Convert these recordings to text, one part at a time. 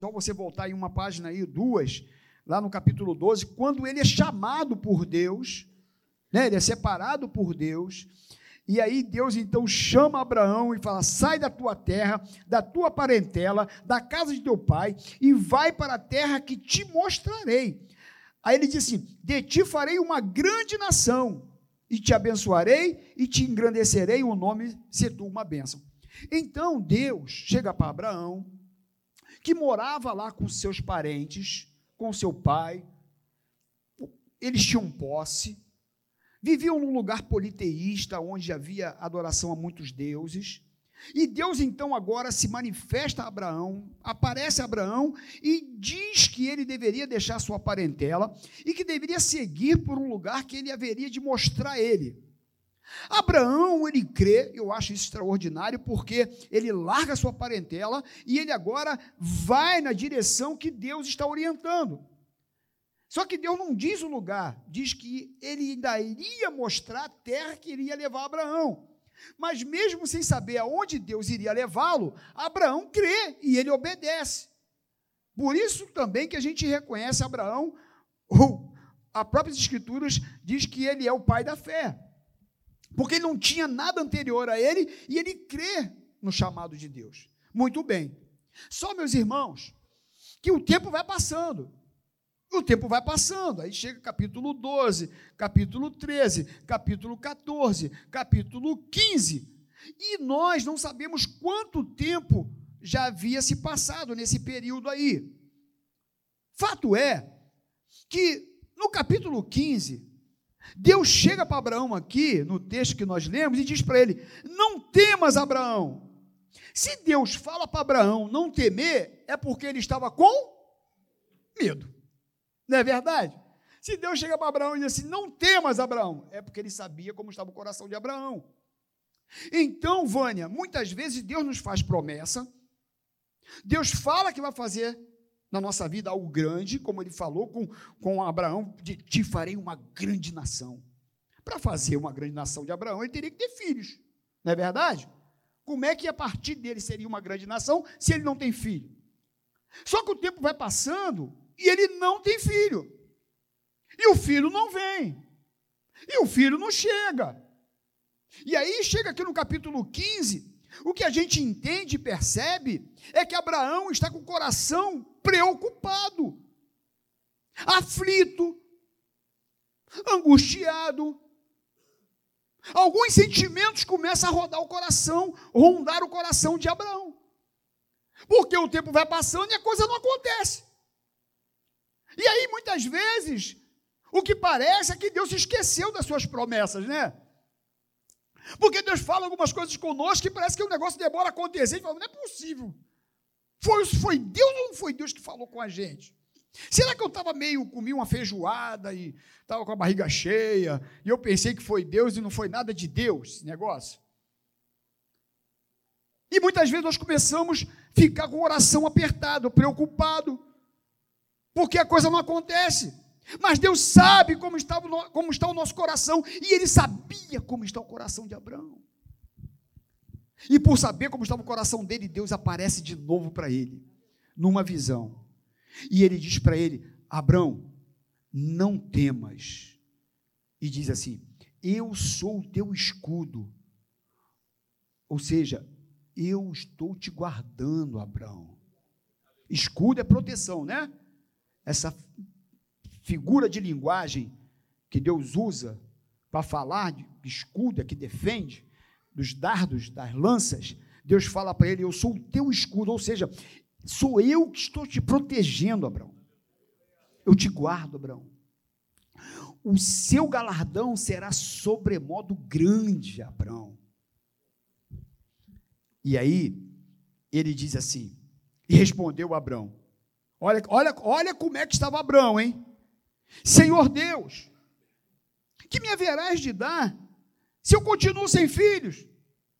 Só você voltar em uma página aí, duas, lá no capítulo 12, quando ele é chamado por Deus, né? ele é separado por Deus, e aí Deus então chama Abraão e fala: sai da tua terra, da tua parentela, da casa de teu pai, e vai para a terra que te mostrarei. Aí ele diz assim: de ti farei uma grande nação, e te abençoarei e te engrandecerei o nome, se tu uma bênção. Então Deus chega para Abraão, que morava lá com seus parentes, com seu pai, eles tinham posse, viviam num lugar politeísta, onde havia adoração a muitos deuses. E Deus então agora se manifesta a Abraão, aparece a Abraão e diz que ele deveria deixar sua parentela e que deveria seguir por um lugar que ele haveria de mostrar a ele. Abraão, ele crê, eu acho isso extraordinário, porque ele larga sua parentela e ele agora vai na direção que Deus está orientando. Só que Deus não diz o lugar, diz que ele ainda iria mostrar a terra que iria levar Abraão. Mas mesmo sem saber aonde Deus iria levá-lo, Abraão crê e ele obedece. Por isso também que a gente reconhece Abraão, ou a próprias escrituras diz que ele é o pai da fé. Porque ele não tinha nada anterior a ele e ele crê no chamado de Deus. Muito bem. Só, meus irmãos, que o tempo vai passando. O tempo vai passando, aí chega capítulo 12, capítulo 13, capítulo 14, capítulo 15, e nós não sabemos quanto tempo já havia se passado nesse período aí. Fato é que no capítulo 15, Deus chega para Abraão aqui, no texto que nós lemos, e diz para ele: Não temas, Abraão. Se Deus fala para Abraão não temer, é porque ele estava com medo. Não é verdade? Se Deus chega para Abraão e diz assim: Não temas, Abraão, é porque ele sabia como estava o coração de Abraão. Então, Vânia, muitas vezes Deus nos faz promessa, Deus fala que vai fazer na nossa vida algo grande, como ele falou com, com Abraão: de, Te farei uma grande nação. Para fazer uma grande nação de Abraão, ele teria que ter filhos, não é verdade? Como é que a partir dele seria uma grande nação se ele não tem filho? Só que o tempo vai passando e ele não tem filho. E o filho não vem. E o filho não chega. E aí chega aqui no capítulo 15, o que a gente entende e percebe é que Abraão está com o coração preocupado, aflito, angustiado. Alguns sentimentos começam a rodar o coração, rondar o coração de Abraão. Porque o tempo vai passando e a coisa não acontece. E aí, muitas vezes, o que parece é que Deus se esqueceu das suas promessas, né? Porque Deus fala algumas coisas conosco que parece que o negócio demora a acontecer. E fala, não é possível. Foi, foi Deus ou não foi Deus que falou com a gente? Será que eu estava meio, comi uma feijoada e estava com a barriga cheia, e eu pensei que foi Deus e não foi nada de Deus esse negócio? E muitas vezes nós começamos a ficar com o coração apertado, preocupado, porque a coisa não acontece. Mas Deus sabe como está, como está o nosso coração, e Ele sabia como está o coração de Abraão. E por saber como estava o coração dele, Deus aparece de novo para ele, numa visão. E ele diz para ele: Abraão, não temas. E diz assim: Eu sou o teu escudo. Ou seja, eu estou te guardando, Abraão. Escudo é proteção, né? essa figura de linguagem que Deus usa para falar de escudo, que defende, dos dardos, das lanças, Deus fala para ele: Eu sou o teu escudo, ou seja, sou eu que estou te protegendo, Abraão. Eu te guardo, Abraão. O seu galardão será sobremodo grande, Abraão. E aí, ele diz assim: E respondeu Abraão: Olha, olha, olha como é que estava Abraão, hein? Senhor Deus, que me haverás de dar se eu continuo sem filhos?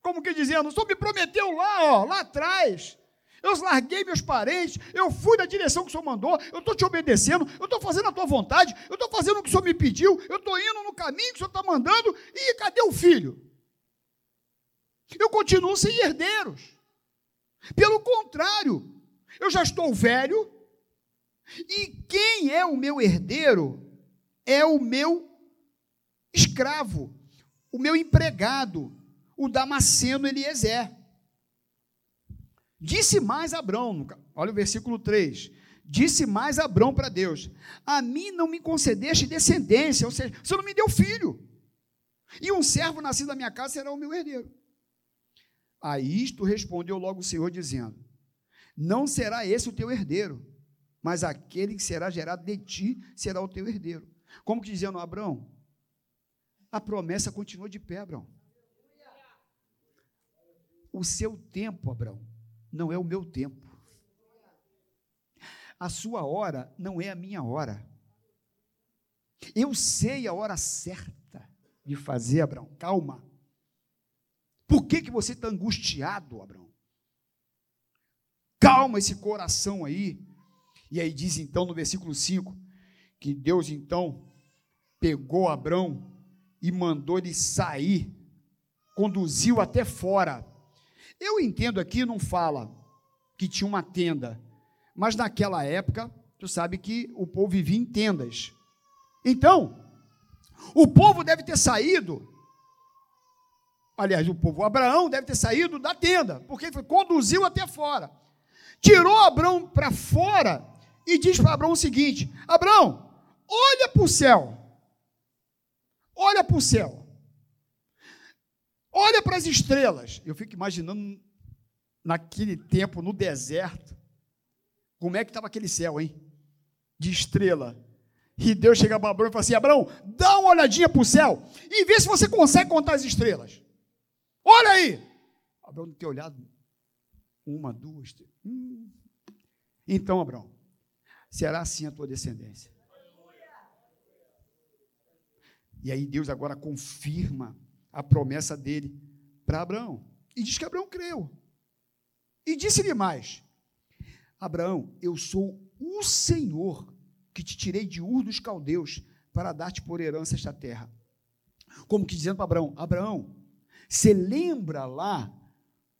Como que dizendo, o Senhor me prometeu lá, ó, lá atrás. Eu larguei meus parentes, eu fui na direção que o Senhor mandou, eu estou te obedecendo, eu estou fazendo a tua vontade, eu estou fazendo o que o Senhor me pediu, eu estou indo no caminho que o Senhor está mandando, e cadê o filho? Eu continuo sem herdeiros. Pelo contrário, eu já estou velho, e quem é o meu herdeiro é o meu escravo, o meu empregado, o Damasceno Eliezer. Disse mais Abrão, olha o versículo 3. Disse mais Abrão para Deus: A mim não me concedeste descendência, ou seja, você não me deu filho. E um servo nascido da minha casa será o meu herdeiro. A isto respondeu logo o Senhor, dizendo: Não será esse o teu herdeiro, mas aquele que será gerado de ti será o teu herdeiro. Como que dizendo Abraão? A promessa continua de pé, Abraão. O seu tempo, Abraão, não é o meu tempo. A sua hora não é a minha hora. Eu sei a hora certa de fazer, Abraão. Calma. Por que, que você está angustiado, Abraão? Calma esse coração aí. E aí diz então no versículo 5 que Deus então pegou Abraão e mandou ele sair, conduziu até fora. Eu entendo aqui, não fala que tinha uma tenda, mas naquela época, tu sabe que o povo vivia em tendas. Então, o povo deve ter saído aliás, o povo Abraão deve ter saído da tenda, porque ele foi, conduziu até fora. Tirou Abraão para fora e diz para Abraão o seguinte: Abraão, olha para o céu. Olha para o céu. Olha para as estrelas. Eu fico imaginando naquele tempo, no deserto, como é que estava aquele céu, hein? De estrela. E Deus chega para Abraão e fala assim: Abraão, dá uma olhadinha para o céu e vê se você consegue contar as estrelas. Olha aí! Abraão não ter olhado uma, duas, três. Hum. Então, Abraão, será assim a tua descendência. E aí Deus agora confirma a promessa dele para Abraão. E diz que Abraão creu. E disse-lhe mais: Abraão, eu sou o Senhor que te tirei de Ur dos caldeus para dar-te por herança esta terra. Como que dizendo para Abraão: Abraão, você lembra lá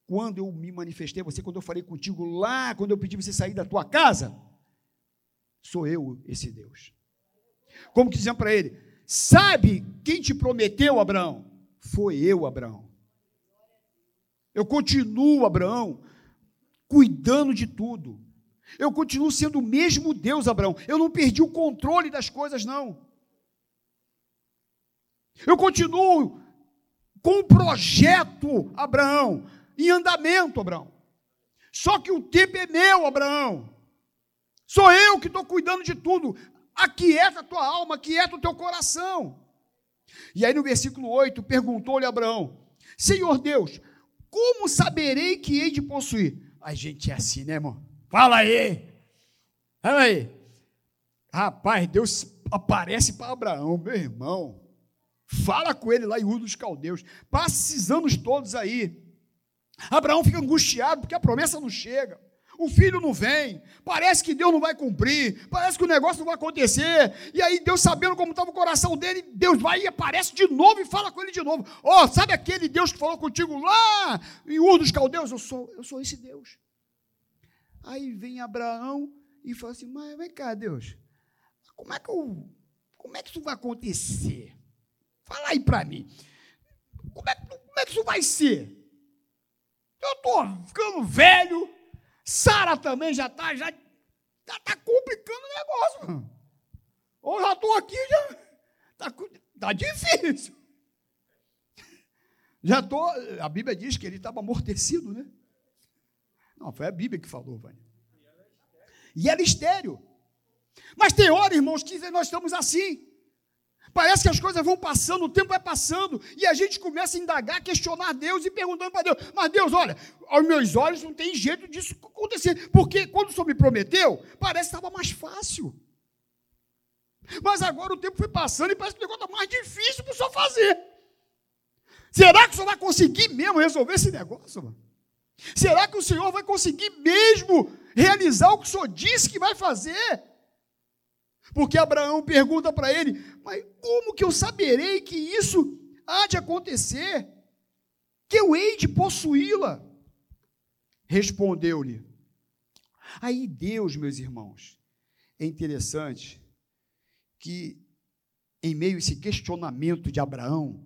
quando eu me manifestei a você, quando eu falei contigo lá, quando eu pedi você sair da tua casa? Sou eu esse Deus. Como que para ele: Sabe quem te prometeu, Abraão? Foi eu, Abraão. Eu continuo, Abraão, cuidando de tudo. Eu continuo sendo o mesmo Deus, Abraão. Eu não perdi o controle das coisas, não. Eu continuo com um projeto, Abraão, em andamento, Abraão. Só que o tempo é meu, Abraão. Sou eu que estou cuidando de tudo. Aquieta a tua alma, aquieta o teu coração. E aí no versículo 8, perguntou-lhe Abraão: Senhor Deus, como saberei que hei de possuir? A gente é assim, né, irmão? Fala aí. Fala aí. Rapaz, Deus aparece para Abraão, meu irmão. Fala com ele lá em Ur dos Caldeus. Passa esses anos todos aí. Abraão fica angustiado porque a promessa não chega. O filho não vem, parece que Deus não vai cumprir, parece que o negócio não vai acontecer. E aí, Deus sabendo como estava o coração dele, Deus vai e aparece de novo e fala com ele de novo. Ó, oh, sabe aquele Deus que falou contigo lá em Ur dos Caldeus? Eu sou, eu sou esse Deus. Aí vem Abraão e fala assim: Mas vem cá, Deus, como é que, eu, como é que isso vai acontecer? Fala aí para mim. Como é, como é que isso vai ser? Eu estou ficando velho, Sara também já está, já está tá complicando o negócio. Ou já estou aqui, já está tá difícil. Já estou, a Bíblia diz que ele estava amortecido, né? Não, foi a Bíblia que falou, Vânia. E era estéreo. Mas tem hora, irmãos, que nós estamos assim. Parece que as coisas vão passando, o tempo vai passando, e a gente começa a indagar, questionar Deus e perguntando para Deus: Mas Deus, olha, aos meus olhos não tem jeito disso acontecer, porque quando o Senhor me prometeu, parece que estava mais fácil. Mas agora o tempo foi passando e parece que o negócio está mais difícil para o Senhor fazer. Será que o Senhor vai conseguir mesmo resolver esse negócio? Mano? Será que o Senhor vai conseguir mesmo realizar o que o Senhor disse que vai fazer? Porque Abraão pergunta para ele: Mas como que eu saberei que isso há de acontecer? Que eu hei de possuí-la? Respondeu-lhe: Aí Deus, meus irmãos, é interessante que, em meio a esse questionamento de Abraão,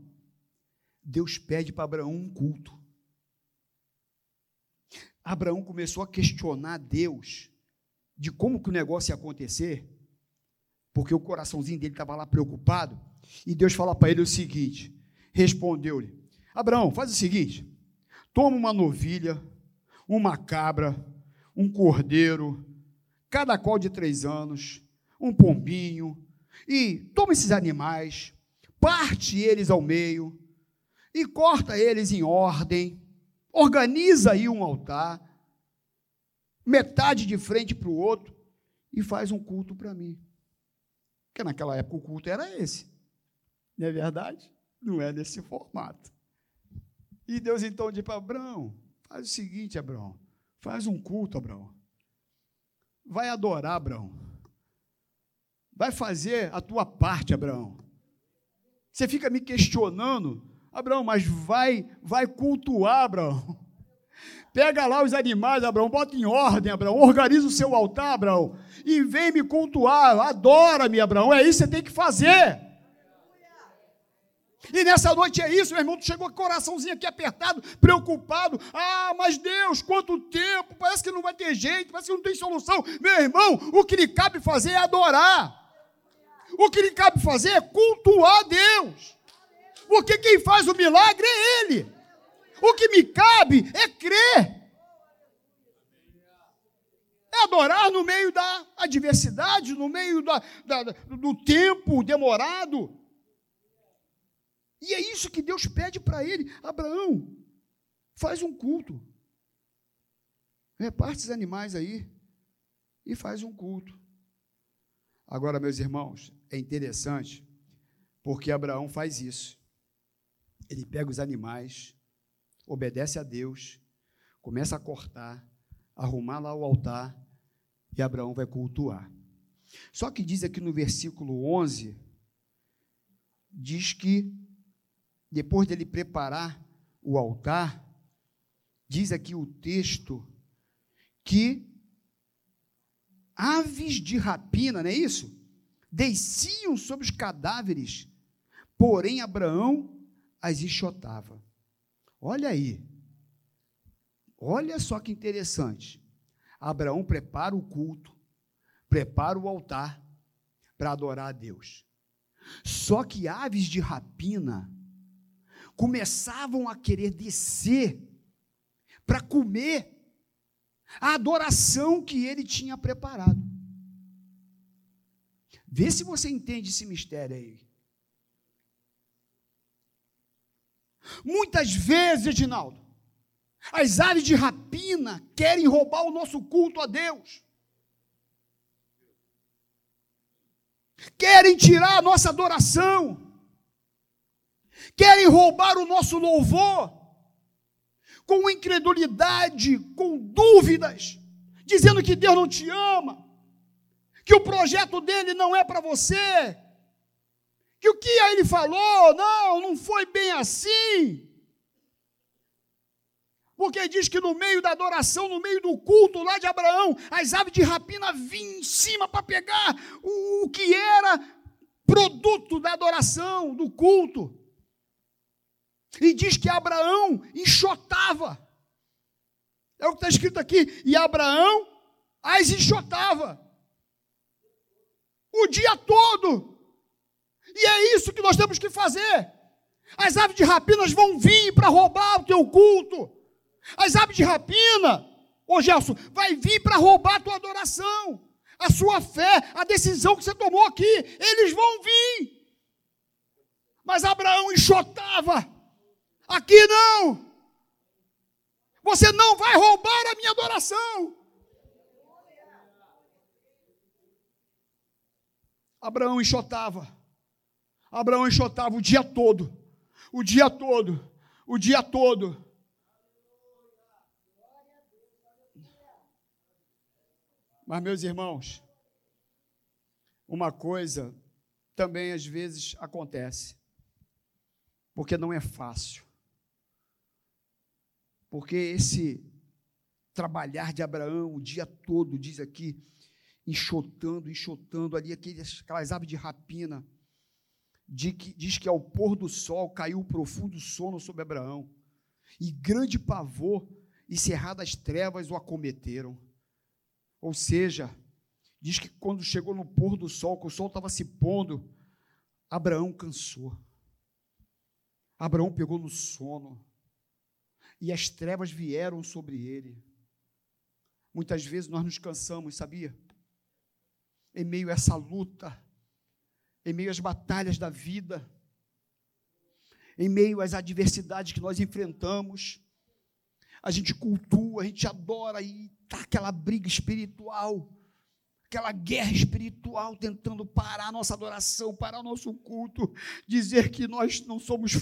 Deus pede para Abraão um culto. Abraão começou a questionar Deus de como que o negócio ia acontecer, porque o coraçãozinho dele estava lá preocupado, e Deus fala para ele o seguinte: respondeu-lhe, Abraão, faz o seguinte, toma uma novilha, uma cabra, um cordeiro, cada qual de três anos, um pombinho, e toma esses animais, parte eles ao meio, e corta eles em ordem, organiza aí um altar, metade de frente para o outro, e faz um culto para mim. Porque naquela época o culto era esse. Não é verdade? Não é desse formato. E Deus então disse para Abraão: faz o seguinte, Abraão, faz um culto, Abraão. Vai adorar, Abraão. Vai fazer a tua parte, Abraão. Você fica me questionando, Abraão, mas vai, vai cultuar, Abraão. Pega lá os animais, Abraão, bota em ordem, Abraão, organiza o seu altar, Abraão, e vem me cultuar, adora-me, Abraão. É isso que você tem que fazer. E nessa noite é isso, meu irmão. Tu chegou com o coraçãozinho aqui apertado, preocupado. Ah, mas Deus, quanto tempo! Parece que não vai ter jeito, parece que não tem solução. Meu irmão, o que lhe cabe fazer é adorar. O que lhe cabe fazer é cultuar Deus. Porque quem faz o milagre é Ele. O que me cabe é crer. É adorar no meio da adversidade, no meio da, da, do tempo demorado. E é isso que Deus pede para ele. Abraão, faz um culto. Reparte os animais aí e faz um culto. Agora, meus irmãos, é interessante porque Abraão faz isso. Ele pega os animais, obedece a Deus, começa a cortar, arrumar lá o altar e Abraão vai cultuar. Só que diz aqui no versículo 11, diz que depois dele preparar o altar, diz aqui o texto que aves de rapina, não é isso? Desciam sobre os cadáveres, porém Abraão as enxotava. Olha aí. Olha só que interessante. Abraão prepara o culto, prepara o altar para adorar a Deus. Só que aves de rapina começavam a querer descer para comer a adoração que ele tinha preparado. Vê se você entende esse mistério aí. Muitas vezes, Edinaldo, as aves de rapina querem roubar o nosso culto a Deus. Querem tirar a nossa adoração. Querem roubar o nosso louvor. Com incredulidade, com dúvidas, dizendo que Deus não te ama, que o projeto dele não é para você, que o que ele falou, não, não foi bem assim. Porque diz que no meio da adoração, no meio do culto lá de Abraão, as aves de rapina vinham em cima para pegar o, o que era produto da adoração, do culto. E diz que Abraão enxotava. É o que está escrito aqui. E Abraão as enxotava. O dia todo. E é isso que nós temos que fazer. As aves de rapinas vão vir para roubar o teu culto. As aves de rapina, ô Gelson, vai vir para roubar a tua adoração, a sua fé, a decisão que você tomou aqui. Eles vão vir. Mas Abraão enxotava. Aqui não. Você não vai roubar a minha adoração. Abraão enxotava. Abraão enxotava o dia todo. O dia todo. O dia todo. Mas, meus irmãos, uma coisa também às vezes acontece, porque não é fácil. Porque esse trabalhar de Abraão o dia todo, diz aqui, enxotando, enxotando ali aquelas, aquelas aves de rapina. Diz que, diz que ao pôr do sol caiu um profundo sono sobre Abraão, e grande pavor e cerradas trevas o acometeram. Ou seja, diz que quando chegou no pôr do sol, que o sol estava se pondo, Abraão cansou. Abraão pegou no sono e as trevas vieram sobre ele. Muitas vezes nós nos cansamos, sabia? Em meio a essa luta, em meio às batalhas da vida, em meio às adversidades que nós enfrentamos, a gente cultua, a gente adora e tá aquela briga espiritual, aquela guerra espiritual tentando parar a nossa adoração, parar o nosso culto, dizer que nós não somos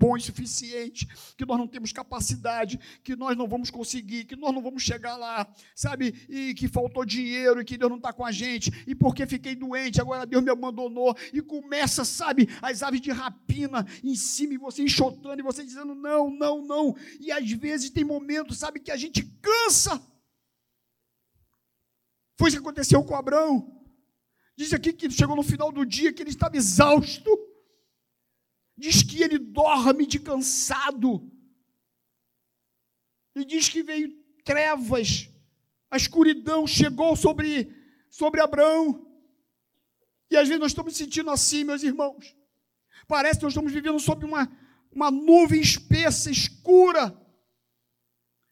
bom o suficiente, que nós não temos capacidade, que nós não vamos conseguir, que nós não vamos chegar lá, sabe? E que faltou dinheiro, e que Deus não está com a gente, e porque fiquei doente, agora Deus me abandonou, e começa, sabe, as aves de rapina em cima, e você enxotando, e você dizendo não, não, não, e às vezes tem momentos, sabe, que a gente cansa. Foi isso que aconteceu com Abraão. Diz aqui que chegou no final do dia que ele estava exausto diz que ele dorme de cansado, e diz que veio trevas, a escuridão chegou sobre, sobre Abraão, e às vezes nós estamos sentindo assim, meus irmãos, parece que nós estamos vivendo sob uma, uma nuvem espessa, escura,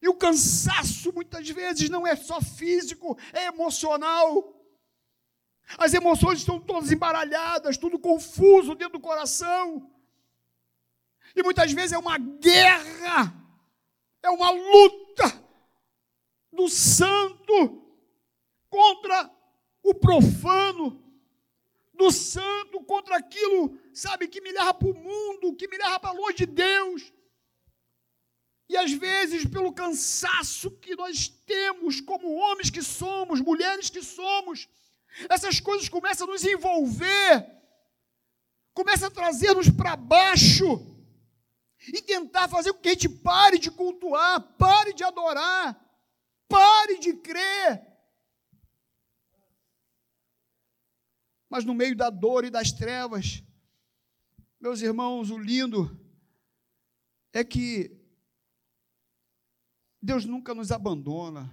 e o cansaço muitas vezes não é só físico, é emocional. As emoções estão todas embaralhadas, tudo confuso dentro do coração. E muitas vezes é uma guerra, é uma luta do santo contra o profano, do santo contra aquilo, sabe, que me leva para o mundo, que me leva para longe de Deus. E às vezes, pelo cansaço que nós temos, como homens que somos, mulheres que somos, essas coisas começam a nos envolver, começam a trazer-nos para baixo e tentar fazer com que a gente pare de cultuar, pare de adorar, pare de crer. Mas no meio da dor e das trevas, meus irmãos, o lindo é que Deus nunca nos abandona.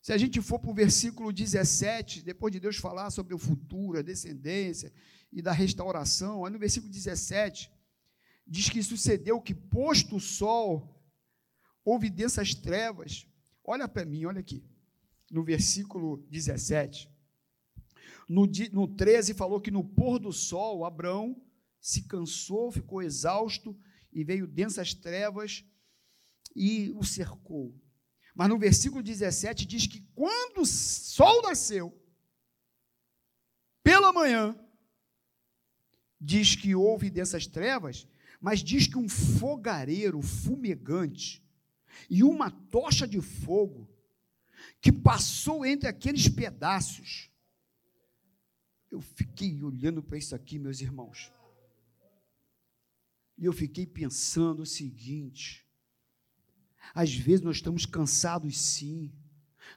Se a gente for para o versículo 17, depois de Deus falar sobre o futuro, a descendência e da restauração, aí no versículo 17, diz que sucedeu que, posto o sol, houve densas trevas. Olha para mim, olha aqui, no versículo 17. No, no 13 falou que no pôr do sol, Abraão se cansou, ficou exausto, e veio densas trevas e o cercou. Mas no versículo 17 diz que quando o sol nasceu, pela manhã, diz que houve dessas trevas, mas diz que um fogareiro fumegante e uma tocha de fogo que passou entre aqueles pedaços. Eu fiquei olhando para isso aqui, meus irmãos. E eu fiquei pensando o seguinte: às vezes nós estamos cansados, sim,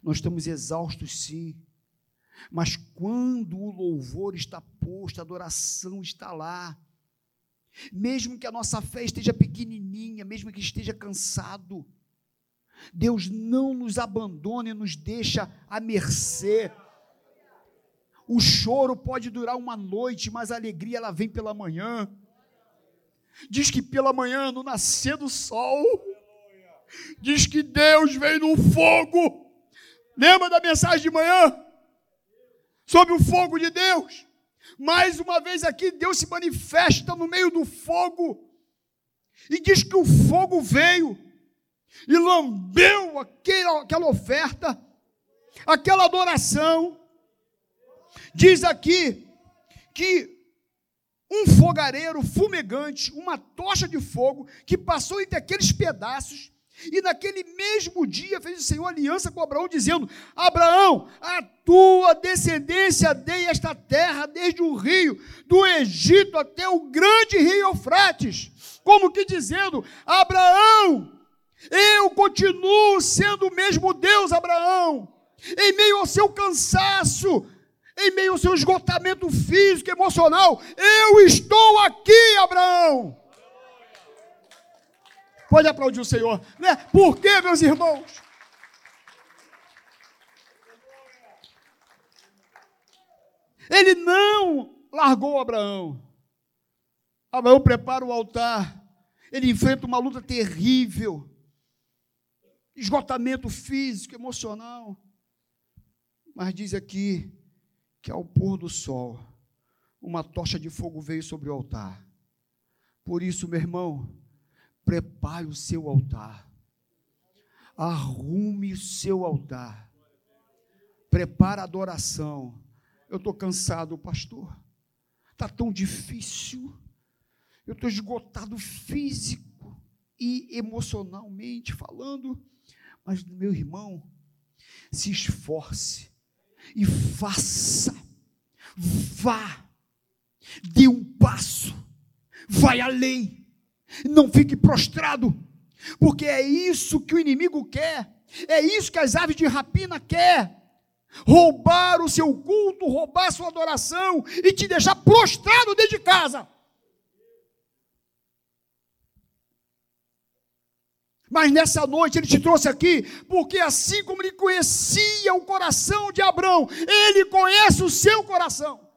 nós estamos exaustos, sim, mas quando o louvor está posto, a adoração está lá, mesmo que a nossa fé esteja pequenininha, mesmo que esteja cansado, Deus não nos abandona e nos deixa à mercê. O choro pode durar uma noite, mas a alegria ela vem pela manhã. Diz que pela manhã, no nascer do sol, diz que Deus vem no fogo. Lembra da mensagem de manhã? Sobre o fogo de Deus. Mais uma vez aqui, Deus se manifesta no meio do fogo e diz que o fogo veio e lambeu aquela, aquela oferta, aquela adoração. Diz aqui que um fogareiro fumegante, uma tocha de fogo, que passou entre aqueles pedaços, e naquele mesmo dia fez o Senhor aliança com Abraão, dizendo: Abraão, a tua descendência dei esta terra, desde o rio do Egito até o grande rio Eufrates. Como que dizendo: Abraão, Eu continuo sendo o mesmo Deus, Abraão, em meio ao seu cansaço, em meio ao seu esgotamento físico, emocional. Eu estou aqui, Abraão. Pode aplaudir o Senhor, né? Por quê, meus irmãos? Ele não largou Abraão. Abraão prepara o altar. Ele enfrenta uma luta terrível. Esgotamento físico, emocional. Mas diz aqui que ao pôr do sol, uma tocha de fogo veio sobre o altar. Por isso, meu irmão, prepare o seu altar. Arrume o seu altar. Prepara a adoração. Eu estou cansado, pastor. Está tão difícil. Eu estou esgotado físico e emocionalmente falando. Mas, meu irmão, se esforce e faça. Vá. Dê um passo. Vai além. Não fique prostrado. Porque é isso que o inimigo quer. É isso que as aves de rapina quer roubar o seu culto, roubar a sua adoração e te deixar prostrado dentro de casa. Mas nessa noite ele te trouxe aqui, porque assim como ele conhecia o coração de Abraão, ele conhece o seu coração.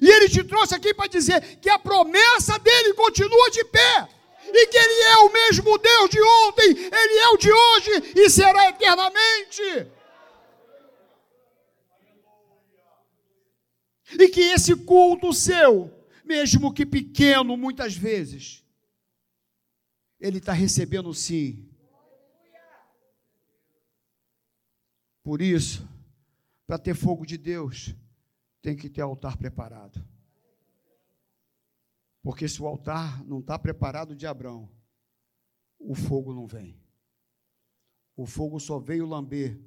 E ele te trouxe aqui para dizer que a promessa dele continua de pé e que Ele é o mesmo Deus de ontem, Ele é o de hoje e será eternamente. E que esse culto seu, mesmo que pequeno muitas vezes, ele está recebendo sim. Por isso, para ter fogo de Deus, tem que ter altar preparado. Porque se o altar não está preparado de Abraão, o fogo não vem. O fogo só veio lamber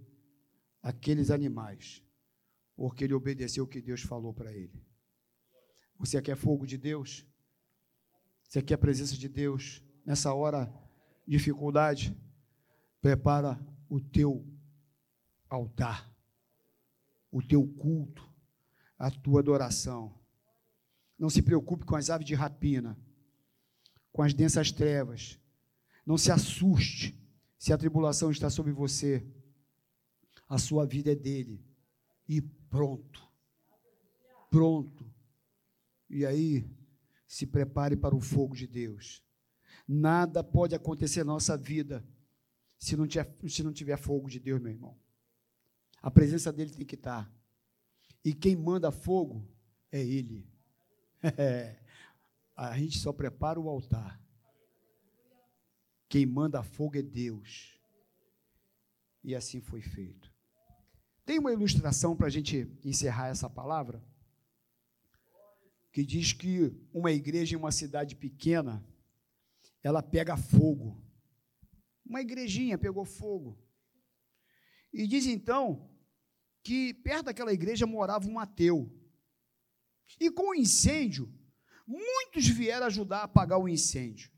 aqueles animais, porque ele obedeceu o que Deus falou para ele. Você quer fogo de Deus? Você quer a presença de Deus nessa hora de dificuldade? Prepara o teu altar, o teu culto, a tua adoração. Não se preocupe com as aves de rapina, com as densas trevas. Não se assuste se a tribulação está sobre você. A sua vida é dele. E pronto. Pronto. E aí, se prepare para o fogo de Deus. Nada pode acontecer na nossa vida se não tiver, se não tiver fogo de Deus, meu irmão. A presença dele tem que estar. E quem manda fogo é ele. A gente só prepara o altar. Quem manda fogo é Deus. E assim foi feito. Tem uma ilustração para a gente encerrar essa palavra, que diz que uma igreja em uma cidade pequena, ela pega fogo. Uma igrejinha pegou fogo. E diz então que perto daquela igreja morava um ateu. E com o incêndio, muitos vieram ajudar a apagar o incêndio.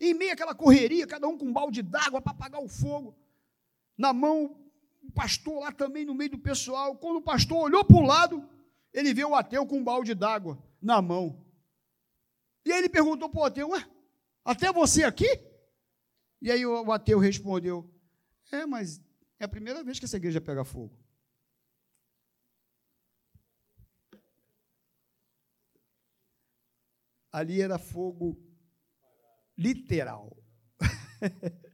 Em meio àquela correria, cada um com um balde d'água para apagar o fogo. Na mão, o pastor lá também no meio do pessoal. Quando o pastor olhou para o lado, ele viu o ateu com um balde d'água na mão. E aí ele perguntou para o ateu: Ué, até você aqui? E aí o ateu respondeu: É, mas é a primeira vez que essa igreja pega fogo. Ali era fogo literal.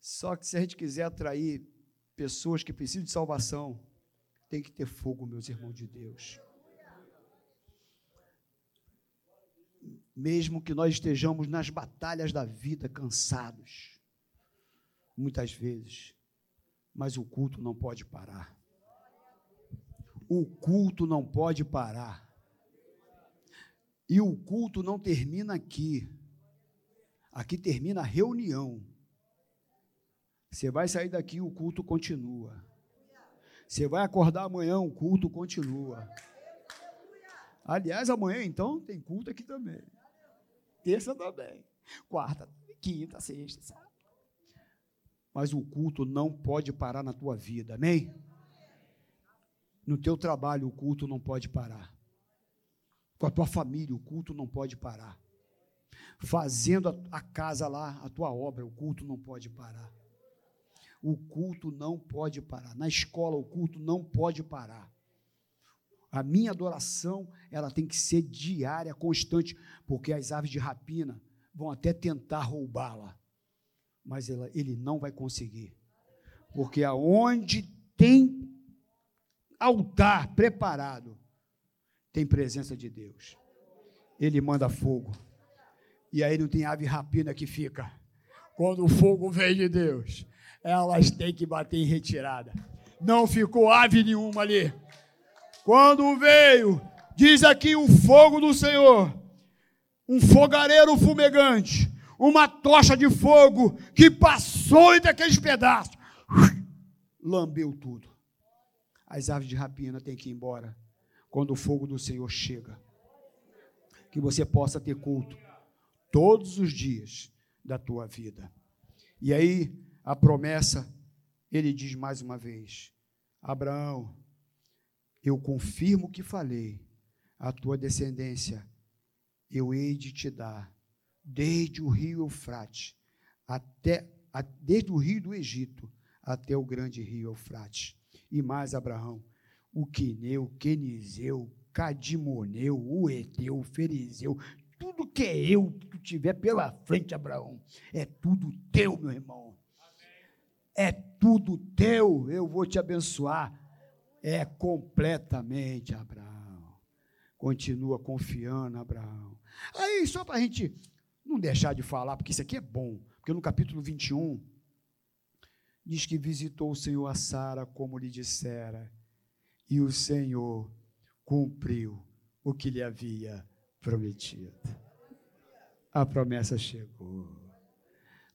Só que se a gente quiser atrair pessoas que precisam de salvação, tem que ter fogo, meus irmãos de Deus. Mesmo que nós estejamos nas batalhas da vida cansados, muitas vezes, mas o culto não pode parar. O culto não pode parar. E o culto não termina aqui. Aqui termina a reunião. Você vai sair daqui, o culto continua. Você vai acordar amanhã, o culto continua. Aliás, amanhã então tem culto aqui também. Terça também. quarta, quinta, sexta, sábado. Mas o culto não pode parar na tua vida, amém? No teu trabalho, o culto não pode parar. Com a tua família, o culto não pode parar. Fazendo a, a casa lá, a tua obra, o culto não pode parar. O culto não pode parar. Na escola, o culto não pode parar. A minha adoração, ela tem que ser diária, constante, porque as aves de rapina vão até tentar roubá-la, mas ela, ele não vai conseguir. Porque aonde tem altar preparado, tem presença de Deus. Ele manda fogo. E aí não tem ave rapina que fica. Quando o fogo vem de Deus, elas têm que bater em retirada. Não ficou ave nenhuma ali. Quando veio, diz aqui o fogo do Senhor, um fogareiro fumegante, uma tocha de fogo que passou entre aqueles pedaços, lambeu tudo. As aves de rapina têm que ir embora quando o fogo do Senhor chega. Que você possa ter culto todos os dias da tua vida. E aí, a promessa, ele diz mais uma vez: Abraão, eu confirmo o que falei, a tua descendência eu hei de te dar, desde o rio Eufrate, até, a, desde o rio do Egito até o grande rio Eufrate. E mais, Abraão, o Quineu, o Quenizeu, Cadimoneu, o Eteu, o Ferizeu, tudo que é eu que tu tiver pela frente, Abraão, é tudo teu, meu irmão. É tudo teu, eu vou te abençoar. É completamente, Abraão. Continua confiando, Abraão. Aí, só para a gente não deixar de falar, porque isso aqui é bom, porque no capítulo 21, diz que visitou o Senhor a Sara, como lhe dissera, e o Senhor cumpriu o que lhe havia prometido. A promessa chegou.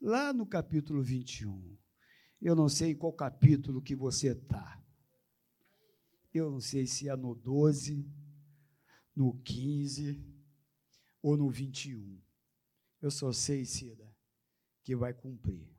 Lá no capítulo 21, eu não sei em qual capítulo que você está. Eu não sei se é no 12, no 15 ou no 21. Eu só sei, Cida, que vai cumprir.